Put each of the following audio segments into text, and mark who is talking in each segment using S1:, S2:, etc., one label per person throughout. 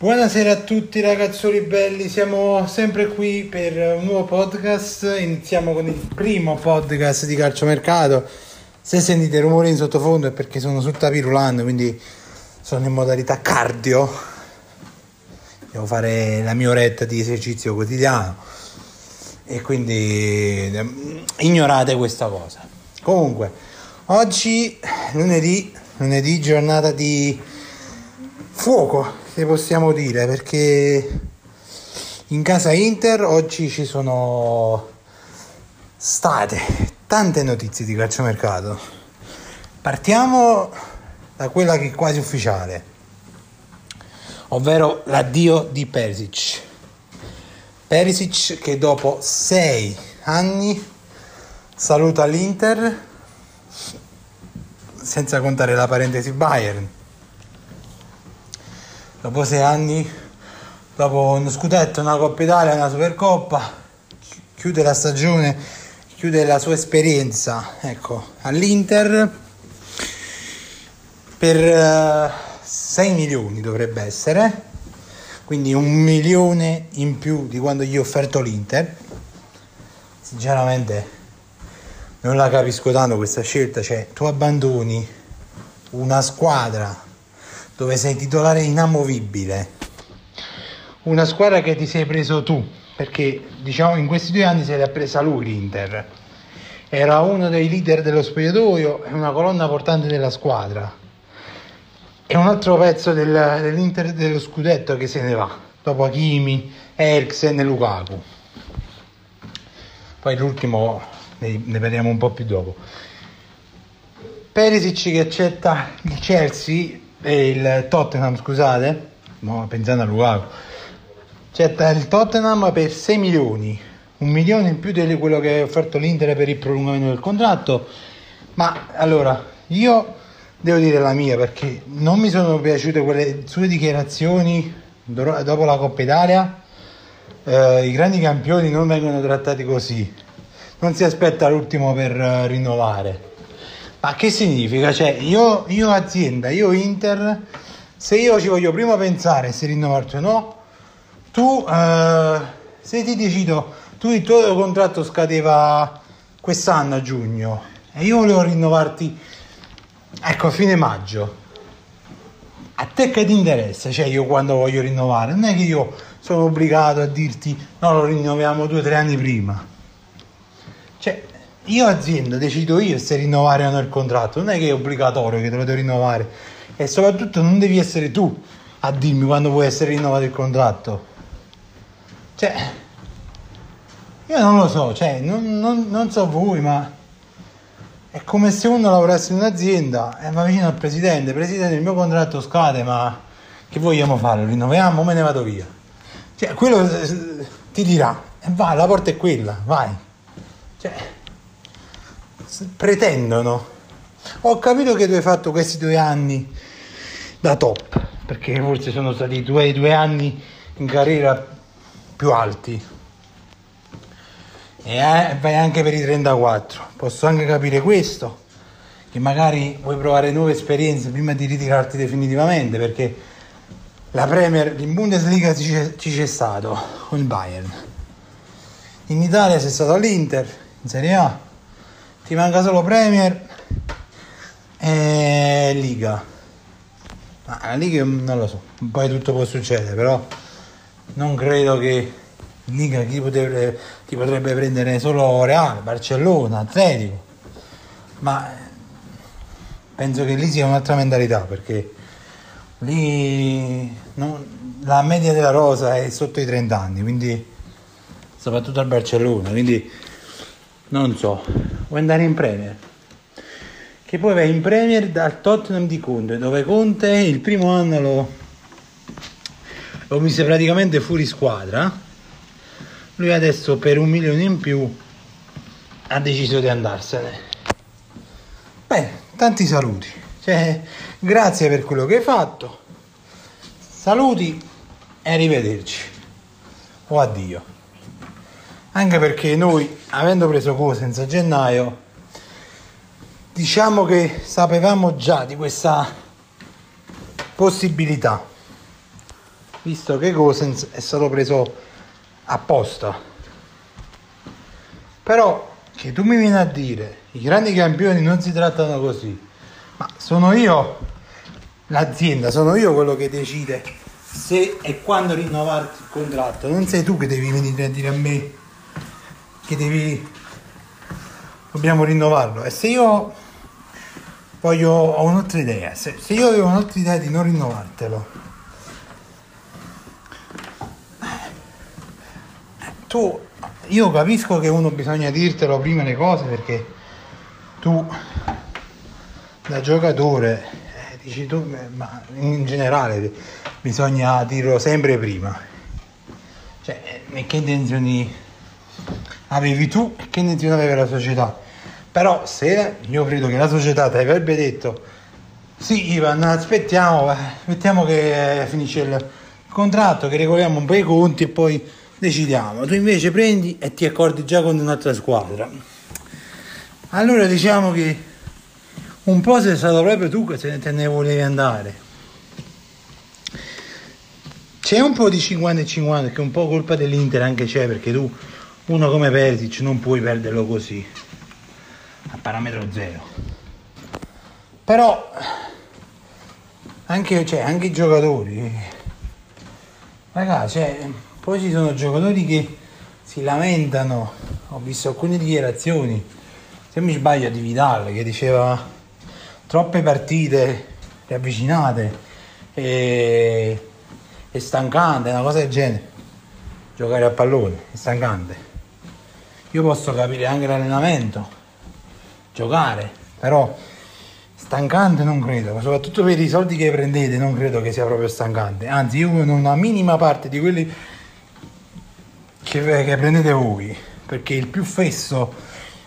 S1: Buonasera a tutti ragazzoli belli, siamo sempre qui per un nuovo podcast, iniziamo con il primo podcast di calciomercato, se sentite rumori in sottofondo è perché sono sul tapirulando, quindi sono in modalità cardio, devo fare la mia oretta di esercizio quotidiano. E quindi eh, ignorate questa cosa. Comunque, oggi lunedì, lunedì giornata di fuoco, se possiamo dire, perché in casa Inter oggi ci sono state tante notizie di calciomercato. Partiamo da quella che è quasi ufficiale, ovvero l'addio di Perisic. Perisic che dopo sei anni saluta l'Inter, senza contare la parentesi Bayern dopo sei anni, dopo uno scudetto, una Coppa Italia, una Supercoppa, chi- chiude la stagione, chiude la sua esperienza ecco, all'Inter per eh, 6 milioni dovrebbe essere, quindi un milione in più di quando gli ho offerto l'Inter. Sinceramente non la capisco tanto questa scelta, cioè tu abbandoni una squadra dove sei titolare inamovibile. Una squadra che ti sei preso tu, perché diciamo in questi due anni se l'ha presa lui l'Inter. Era uno dei leader dello spogliatoio e una colonna portante della squadra. E un altro pezzo del- dell'Inter dello scudetto che se ne va, dopo Hakimi, Eriksen e Lukaku. Poi l'ultimo ne, ne parliamo un po' più dopo. Perisic che accetta il Chelsea e il Tottenham, scusate, no, pensando a Lukaku, accetta il Tottenham per 6 milioni, un milione in più di quello che ha offerto l'Inter per il prolungamento del contratto, ma allora io devo dire la mia perché non mi sono piaciute quelle sue dichiarazioni do- dopo la Coppa Italia, Eh, i grandi campioni non vengono trattati così, non si aspetta l'ultimo per eh, rinnovare. Ma che significa? Cioè, io, io azienda, io Inter, se io ci voglio prima pensare se rinnovarti o no, tu, eh, se ti decido, tu il tuo contratto scadeva quest'anno a giugno e io volevo rinnovarti, ecco, a fine maggio. A te che ti interessa? Cioè, io quando voglio rinnovare, non è che io sono obbligato a dirti no, lo rinnoviamo due o tre anni prima. Io azienda decido io se rinnovare o no il contratto, non è che è obbligatorio che te lo devo rinnovare. E soprattutto non devi essere tu a dirmi quando può essere rinnovato il contratto. Cioè, io non lo so, cioè, non, non- non so voi, ma è come se uno lavorasse in un'azienda e va vicino al presidente, presidente il mio contratto scade, ma che vogliamo fare? Lo rinnoviamo o me ne vado via? Cioè, quello eh, ti dirà, e vai, la porta è quella, vai. Cioè, pretendono. Ho capito che tu hai fatto questi due anni da top, perché forse sono stati i tuoi due anni in carriera più alti. E eh, vai anche per i 34. Posso anche capire questo, che magari vuoi provare nuove esperienze prima di ritirarti definitivamente, perché la Premier in Bundesliga ci ci c'è stato con il Bayern. In Italia sei stato all'Inter, in Serie A. Ti manca solo Premier e Liga. Ma la Liga non lo so, poi tutto può succedere, però non credo che Liga chi potrebbe, chi potrebbe prendere solo Real, Barcellona, Atletico. Ma penso che lì sia un'altra mentalità perché lì non- la media della rosa è sotto i 30 anni, quindi soprattutto al Barcellona, quindi non so, vuoi andare in Premier? Che poi vai in Premier dal Tottenham di Conte, dove Conte il primo anno lo, lo mise praticamente fuori squadra lui adesso per un milione in più ha deciso di andarsene. Beh, tanti saluti. Cioè, grazie per quello che hai fatto. Saluti e arrivederci. O addio. Anche perché noi, avendo preso Cosenza a gennaio, diciamo che sapevamo già di questa possibilità, visto che Cosens è stato preso apposta. Però che tu mi vieni a dire i grandi campioni non si trattano così, ma sono io l'azienda, sono io quello che decide se e quando rinnovarti il contratto, non sei tu che devi venire a dire a me che devi dobbiamo rinnovarlo. E se io voglio ho un'altra idea se, se io avevo un'altra idea di non rinnovartelo tu io capisco che uno bisogna dirtelo prima le cose perché tu da giocatore eh, dici tu eh, ma in generale bisogna dirlo sempre prima. Cioè e che intenzioni avevi tu e che intenzioni aveva la società. Però se io credo che la società ti avrebbe detto sì Ivan aspettiamo eh, aspettiamo che eh, finisce il contratto che regoliamo un po' i conti e poi decidiamo. Tu invece prendi e ti accordi già con un'altra squadra. Allora diciamo che un po' sei stato proprio tu che te ne volevi andare. C'è un po' di 50 e 50 che un po' colpa dell'Inter anche c'è perché tu uno come Perisic non puoi perderlo così. A parametro zero. Però anche, cioè, anche i giocatori ragazzi cioè, poi ci sono giocatori che si lamentano. Ho visto alcune dichiarazioni se mi sbaglio di Vidal che diceva troppe partite riavvicinate e, è stancante una cosa del genere. Giocare a pallone è stancante io posso capire anche l'allenamento giocare però stancante non credo soprattutto per i soldi che prendete non credo che sia proprio stancante. Anzi io con una minima parte di quelli che, che prendete voi perché il più fesso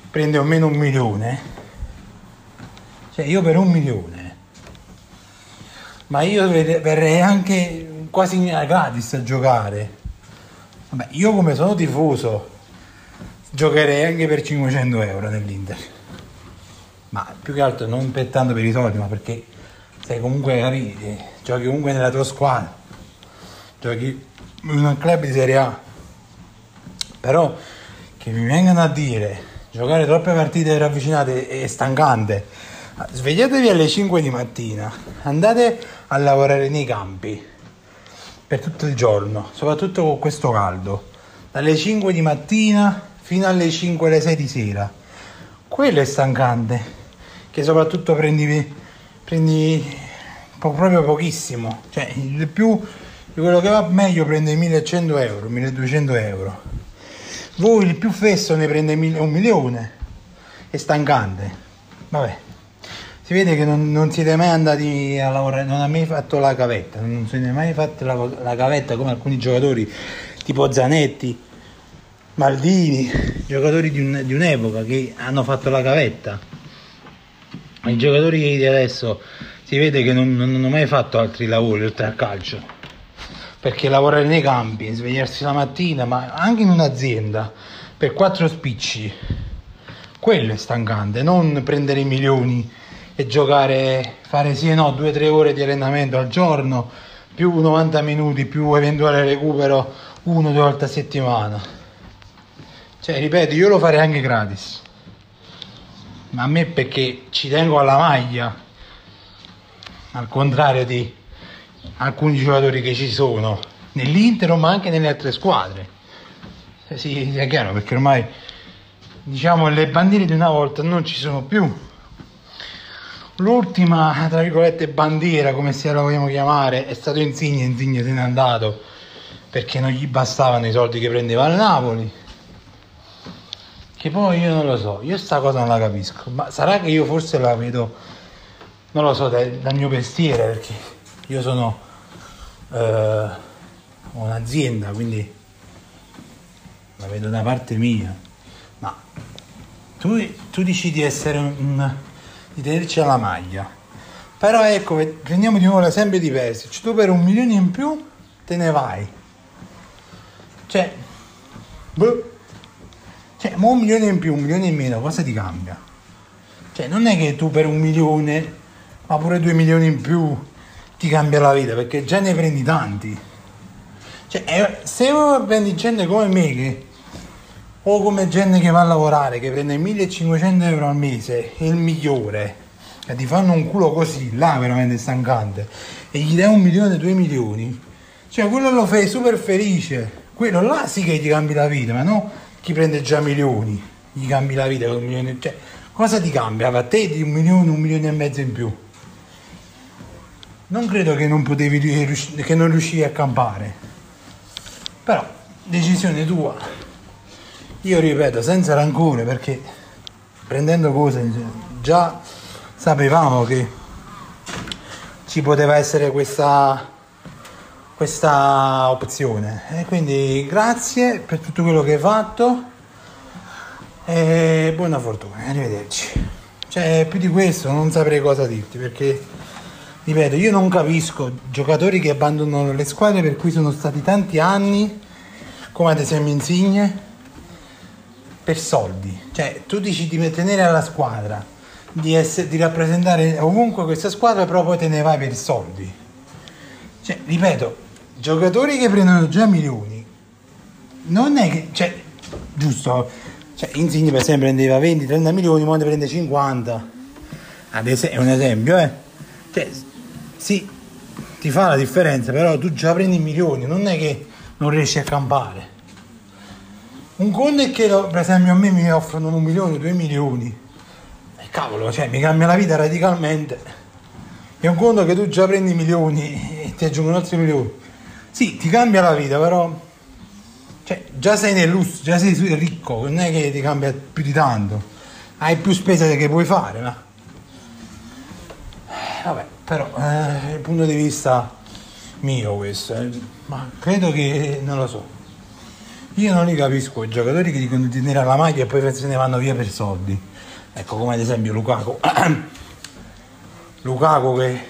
S1: prende almeno un milione cioè io per un milione ma io ver- verrei anche quasi gratis a giocare. Vabbè, io come sono tifoso giocherei anche per 500 euro nell'Inter. Ma più che altro non per tanto per i soldi ma perché sei comunque capite giochi comunque nella tua squadra giochi in un club di Serie A. Però che mi vengano a dire giocare troppe partite ravvicinate è stancante svegliatevi alle 5 di mattina andate a lavorare nei campi per tutto il giorno soprattutto con questo caldo. Dalle 5 di mattina fino alle 5 alle 6 di sera. Quello è stancante che soprattutto prendi, prendi po- proprio pochissimo. Cioè il più quello che va meglio prende 1100 euro 1200 euro. Voi il più fesso ne prende un milione. È stancante. Vabbè. Si vede che non, non siete mai andati a lavorare non ha mai fatto la cavetta non è mai fatto la, la cavetta come alcuni giocatori tipo Zanetti Maldini. Giocatori di, un- di un'epoca che hanno fatto la cavetta i giocatori di adesso si vede che non, non hanno mai fatto altri lavori oltre al calcio. Perché lavorare nei campi, svegliarsi la mattina, ma anche in un'azienda per quattro spicci, quello è stancante, non prendere i milioni e giocare, fare sì e no, due o tre ore di allenamento al giorno, più 90 minuti, più eventuale recupero uno o due volte a settimana. Cioè, ripeto, io lo farei anche gratis. Ma a me perché ci tengo alla maglia, al contrario di alcuni giocatori che ci sono nell'Inter ma anche nelle altre squadre. Eh Sì, sia chiaro perché ormai diciamo le bandiere di una volta non ci sono più. L'ultima, tra virgolette, bandiera, come se la vogliamo chiamare, è stato Insigne, Insigne se n'è andato perché non gli bastavano i soldi che prendeva al Napoli. Che poi io non lo so, io sta cosa non la capisco, ma sarà che io forse la vedo, non lo so, dal, dal mio mestiere, perché io sono eh, un'azienda, quindi la vedo da parte mia, ma tu, tu dici di essere un, di tenerci alla maglia, però ecco, prendiamo di nuovo l'esempio di Persic, tu per un milione in più te ne vai, cioè, boh, cioè, un milione in più, un milione in meno, cosa ti cambia? Cioè, non è che tu per un milione, ma pure due milioni in più ti cambia la vita, perché già ne prendi tanti. Cioè, eh, se prendi gente come me che o come gente che va a lavorare che prende 1500 euro al mese è il migliore e ti fanno un culo così là veramente stancante e gli dai un milione due milioni cioè quello lo fai super felice quello là sì che gli cambi la vita ma no chi prende già milioni? Gli cambi la vita con un milione cioè cosa ti cambia? A te di un milione un milione e mezzo in più. Non credo che non potevi rius- che non riuscivi a campare. Però decisione tua. Io ripeto, senza rancore, perché prendendo cose già sapevamo che ci poteva essere questa, questa opzione. E quindi grazie per tutto quello che hai fatto e buona fortuna, arrivederci. Cioè, più di questo non saprei cosa dirti, perché ripeto, io non capisco giocatori che abbandonano le squadre per cui sono stati tanti anni, come ad esempio Insigne, per soldi. Cioè, tu dici di tenere alla squadra, di, essere, di rappresentare ovunque questa squadra, però poi te ne vai per soldi. Cioè, ripeto, giocatori che prendono già milioni, non è che, cioè, giusto, cioè, Insigne per esempio prendeva 20-30 milioni, ma ne prende 50. Ad esempio, è un esempio, eh. Cioè, sì, ti fa la differenza, però tu già prendi milioni, non è che non riesci a campare. Un conto è che per esempio a me mi offrono un milione, due milioni. E cavolo, cioè mi cambia la vita radicalmente. È un conto che tu già prendi milioni e ti aggiungono altri milioni. Sì, ti cambia la vita, però. Cioè, già sei nel lusso, già sei ricco, non è che ti cambia più di tanto. Hai più spese che puoi fare, ma. Vabbè, però eh, il punto di vista mio questo. eh. Ma credo che non lo so. Io non li capisco i giocatori che dicono di tenere la maglia e poi se ne vanno via per soldi. Ecco come ad esempio Lukaku. Lukaku che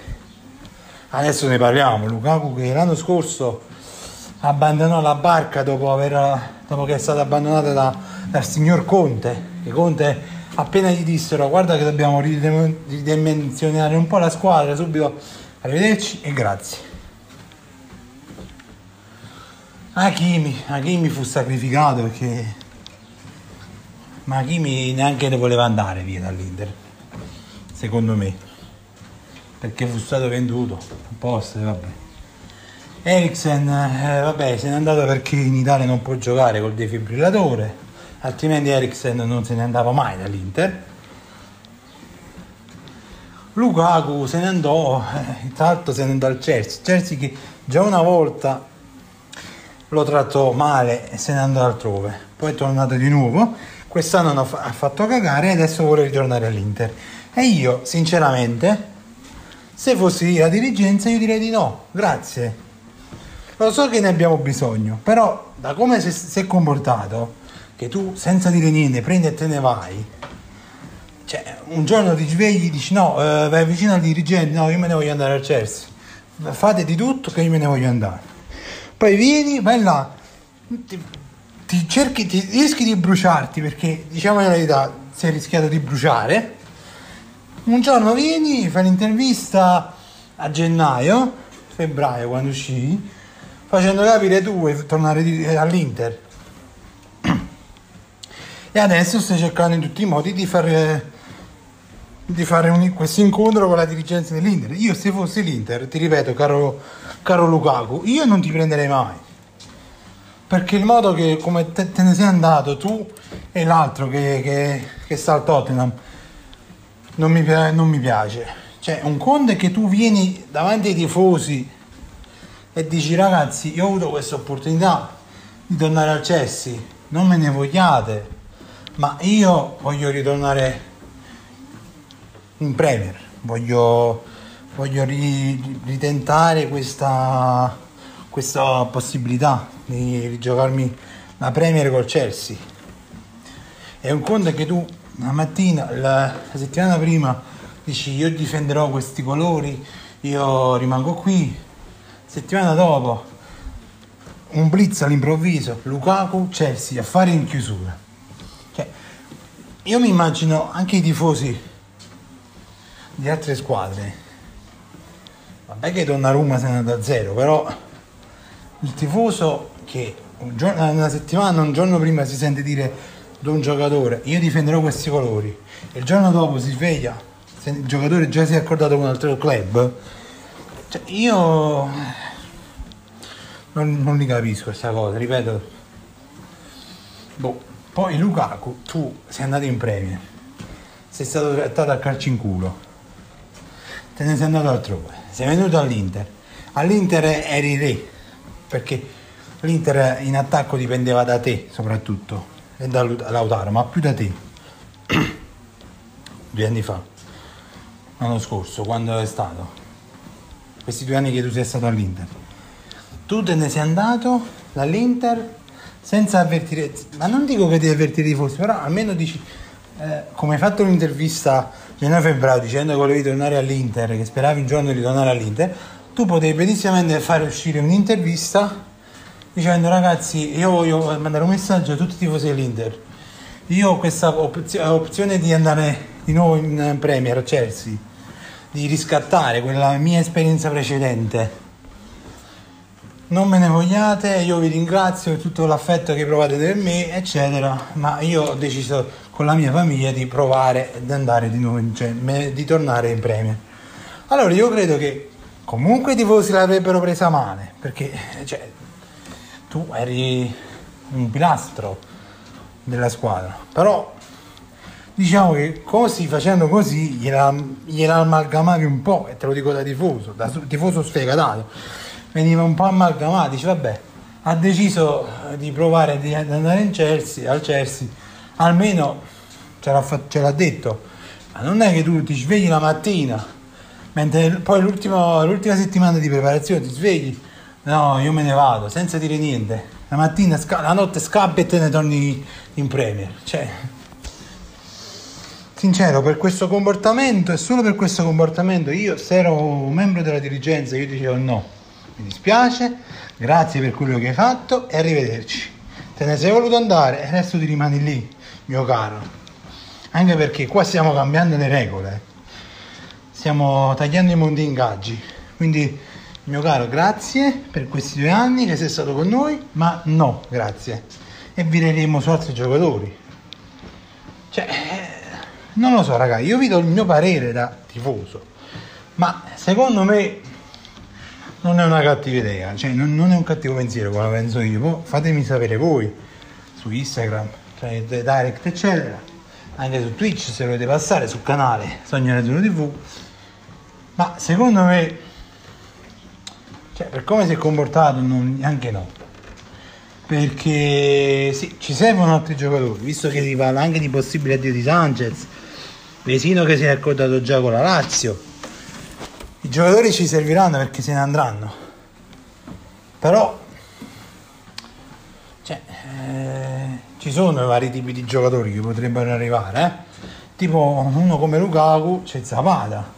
S1: adesso ne parliamo, Lukaku che l'anno scorso abbandonò la barca dopo, aver, dopo che è stata abbandonata da- dal signor Conte. Che Conte appena gli dissero guarda che dobbiamo ridimensionare un po' la squadra, subito arrivederci e grazie. Hakimi, Hakimi fu sacrificato perché ma Hakimi neanche ne voleva andare via dall'Inter, secondo me, perché fu stato venduto apposta, vabbè. Eriksen, eh, vabbè, se n'è andato perché in Italia non può giocare col defibrillatore, altrimenti Eriksen non se ne andava mai dall'Inter. Lukaku se ne andò, eh, tra l'altro se ne andò al Chelsea, Chelsea che già una volta lo trattò male e se ne andò altrove. Poi è tornato di nuovo. Quest'anno ha fatto cagare e adesso vuole ritornare all'Inter. E io, sinceramente, se fossi la dirigenza, io direi di no, grazie. Lo so che ne abbiamo bisogno, però da come si è comportato, che tu senza dire niente prendi e te ne vai, cioè un giorno ti svegli e dici no, eh, vai vicino al dirigente, no, io me ne voglio andare al Chelsea. Fate di tutto che io me ne voglio andare. Poi vieni, vai là, ti, ti cerchi, ti rischi di bruciarti perché diciamo la verità, sei rischiato di bruciare. Un giorno vieni, fai l'intervista a gennaio, febbraio quando uscì, facendo capire tu vuoi tornare di- all'Inter. E adesso stai cercando in tutti i modi di fare, di fare un- questo incontro con la dirigenza dell'Inter. Io se fossi l'Inter, ti ripeto, caro, caro Lukaku, io non ti prenderei mai. Perché il modo che come te, te ne sei andato tu e l'altro che, che- che sta al Tottenham non mi, non mi piace. Cioè, un conto è che tu vieni davanti ai tifosi e dici ragazzi, io ho avuto questa opportunità di tornare al Chelsea, non me ne vogliate, ma io voglio ritornare in Premier, voglio, voglio ri- ritentare questa, questa possibilità di, di giocarmi la Premier col Chelsea. È un conto che tu la mattina, la, settimana prima, dici io difenderò questi colori, io rimango qui. Settimana dopo, un blitz all'improvviso, Lukaku, Chelsea, affari in chiusura. Cioè, io mi immagino anche i tifosi di altre squadre. Vabbè che Donnarumma se ne è andato a zero, però il tifoso che una settimana, un giorno prima si sente dire da un giocatore io difenderò questi colori e il giorno dopo si sveglia, se il giocatore già si è accordato con un altro club, cioè io non, non li capisco questa cosa, ripeto. Boh. Poi Lukaku, tu sei andato in premio, sei stato trattato a calci in culo, te ne sei andato altrove, sei venuto all'Inter, all'Inter eri re, perché l'Inter in attacco dipendeva da te soprattutto, e da Lautaro, ma più da te. Due anni fa, l'anno scorso, quando è stato? Questi due anni che tu sei stato all'Inter tu te ne sei andato dall'Inter senza avvertire, ma non dico che devi avvertire i tifosi, però almeno dici, eh, come hai fatto l'intervista gennaio-febbraio dicendo che volevi tornare all'Inter, che speravi un giorno di tornare all'Inter, tu potevi benissimamente fare uscire un'intervista dicendo ragazzi io voglio mandare un messaggio a tutti i tifosi dell'Inter, io ho questa opzio- opzione di andare di nuovo in Premier a Chelsea, di riscattare quella mia esperienza precedente non me ne vogliate, io vi ringrazio per tutto l'affetto che provate per me, eccetera, ma io ho deciso con la mia famiglia di provare ad andare di nuovo, in- cioè di tornare in Premier. Allora io credo che comunque i tifosi l'avrebbero presa male, perché cioè, tu eri un pilastro della squadra, però diciamo che così, facendo così, gliela, gliela amalgamavi un po', e te lo dico da tifoso, da tifoso sfegatato, veniva un po' amalgamato, dici vabbè, ha deciso eh, di provare di andare in Chelsea, al Chelsea, almeno ce l'ha, ce l'ha detto, ma non è che tu ti svegli la mattina, mentre poi l'ultima settimana di preparazione ti svegli, no, io me ne vado, senza dire niente, la mattina, sca- la notte scappi e te ne torni in Premier, cioè... Sincero, per questo comportamento e solo per questo comportamento io se ero un membro della dirigenza io dicevo no, mi dispiace, grazie per quello che hai fatto e arrivederci. Te ne sei voluto andare e adesso ti rimani lì, mio caro. Anche perché qua stiamo cambiando le regole, stiamo tagliando i mondi ingaggi. Quindi, mio caro, grazie per questi due anni che sei stato con noi, ma no, grazie. E vireremo su altri giocatori. Cioè, eh, non lo so, raga, io vi do il mio parere da tifoso, ma secondo me non è una cattiva idea, cioè non, non è un cattivo pensiero come penso io. Poi fatemi sapere voi su Instagram, cioè direct, eccetera, anche su Twitch se volete passare, sul canale Sogno Nero TV. Ma secondo me, cioè, per come si è comportato, non, neanche no. Perché sì, ci servono altri giocatori, visto che si parla anche di possibile addio di Sanchez, Vesino che si è accordato già con la Lazio. I giocatori ci serviranno perché se ne andranno. Però cioè, eh, ci sono vari tipi di giocatori che potrebbero arrivare, eh? Tipo uno come Lukaku, c'è Zapata,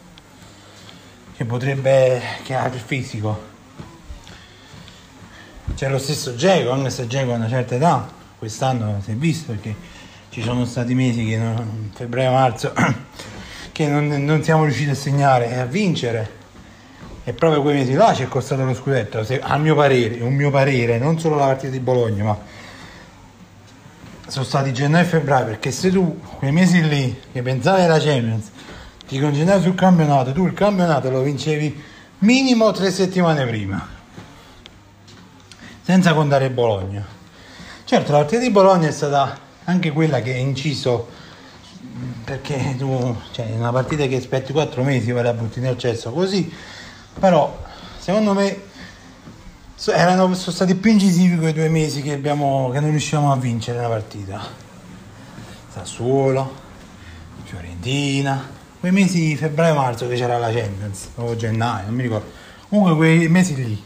S1: che potrebbe che ha il fisico. C'è lo stesso Geco, anche se Geco ha una certa età, quest'anno si è visto perché ci sono stati mesi che non, febbraio-marzo che non, non siamo riusciti a segnare e a vincere. E proprio quei mesi là ci è costato lo scudetto, se- a mio parere, un mio parere, non solo la partita di Bologna, ma sono stati gennaio e febbraio, perché se tu quei mesi lì che pensavi alla Champions ti concentravi sul campionato, tu il campionato lo vincevi minimo tre settimane prima, senza contare Bologna. Certo, la partita di Bologna è stata anche quella che ha inciso perché tu, cioè, in una partita che aspetti quattro mesi vai a buttare nel cesso così, però secondo me erano, sono stati più incisivi quei due mesi che, abbiamo, che non riuscivamo a vincere la partita. Sassuolo, Fiorentina, quei mesi di febbraio-marzo che c'era la Champions, o gennaio, non mi ricordo. Comunque quei mesi lì,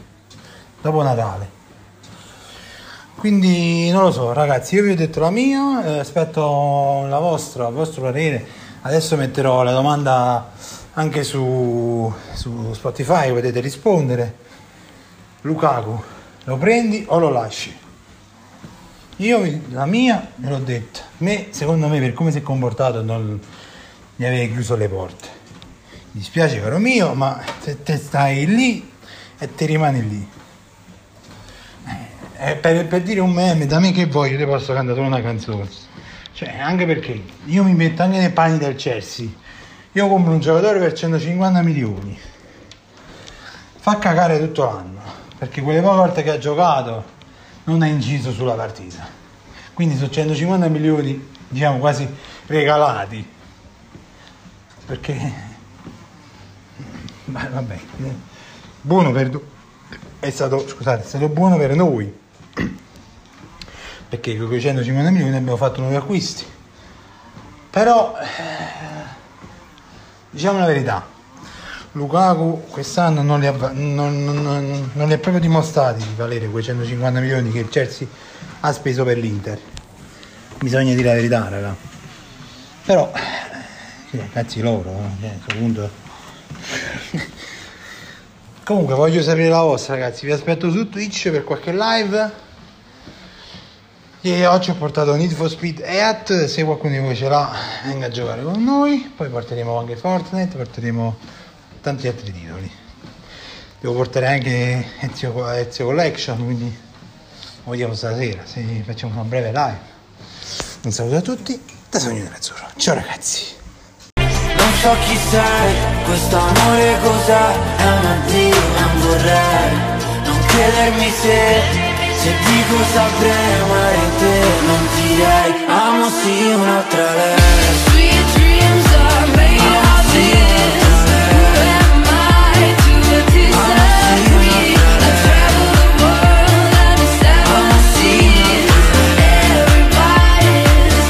S1: dopo Natale. Quindi non lo so, ragazzi, io vi ho detto la mia, eh, aspetto la vostra, il vostro parere. Adesso metterò la domanda anche su, su Spotify, potete rispondere. Lukaku, lo prendi o lo lasci? Io la mia ve l'ho detta. Me, secondo me, per come si è comportato, non gli avevi chiuso le porte. Mi dispiace caro mio, ma se te stai lì e te rimani lì. Eh, per, per dire un meme, da me che voglio, ti posso cantare una canzone. Cioè, anche perché io mi metto anche nei panni del Chelsea. Io compro un giocatore per 150 milioni. Fa cagare tutto l'anno. Perché quelle poche volte che ha giocato non ha inciso sulla partita. Quindi sono 150 milioni, diciamo quasi regalati. Perché ma vabbè, buono per è stato, scusate, è stato buono per noi. Perché con quei 150 milioni abbiamo fatto nuovi acquisti. Però eh, diciamo la verità, Lukaku quest'anno non li, ha, non, non- non- li ha proprio dimostrati di valere quei 150 milioni che il Chelsea ha speso per l'Inter. Bisogna dire la verità, raga. Però, eh, cazzi loro, eh, a questo punto... Comunque voglio sapere la vostra ragazzi, vi aspetto su Twitch per qualche live. E oggi ho portato Need for Speed EAT, se qualcuno di voi ce l'ha venga a giocare con noi, poi porteremo anche Fortnite, porteremo tanti altri titoli. Devo portare anche Ezio, Ezio Collection, quindi lo vediamo stasera, se facciamo una breve live. Un saluto a tutti, da Sogno Nerazzurro. Ciao ragazzi!
S2: Non so chi sei, questo amore cos'è È un addio, un vorrei Non chiedermi se se dico saprei amare te non direi Amo sì un'altra lei.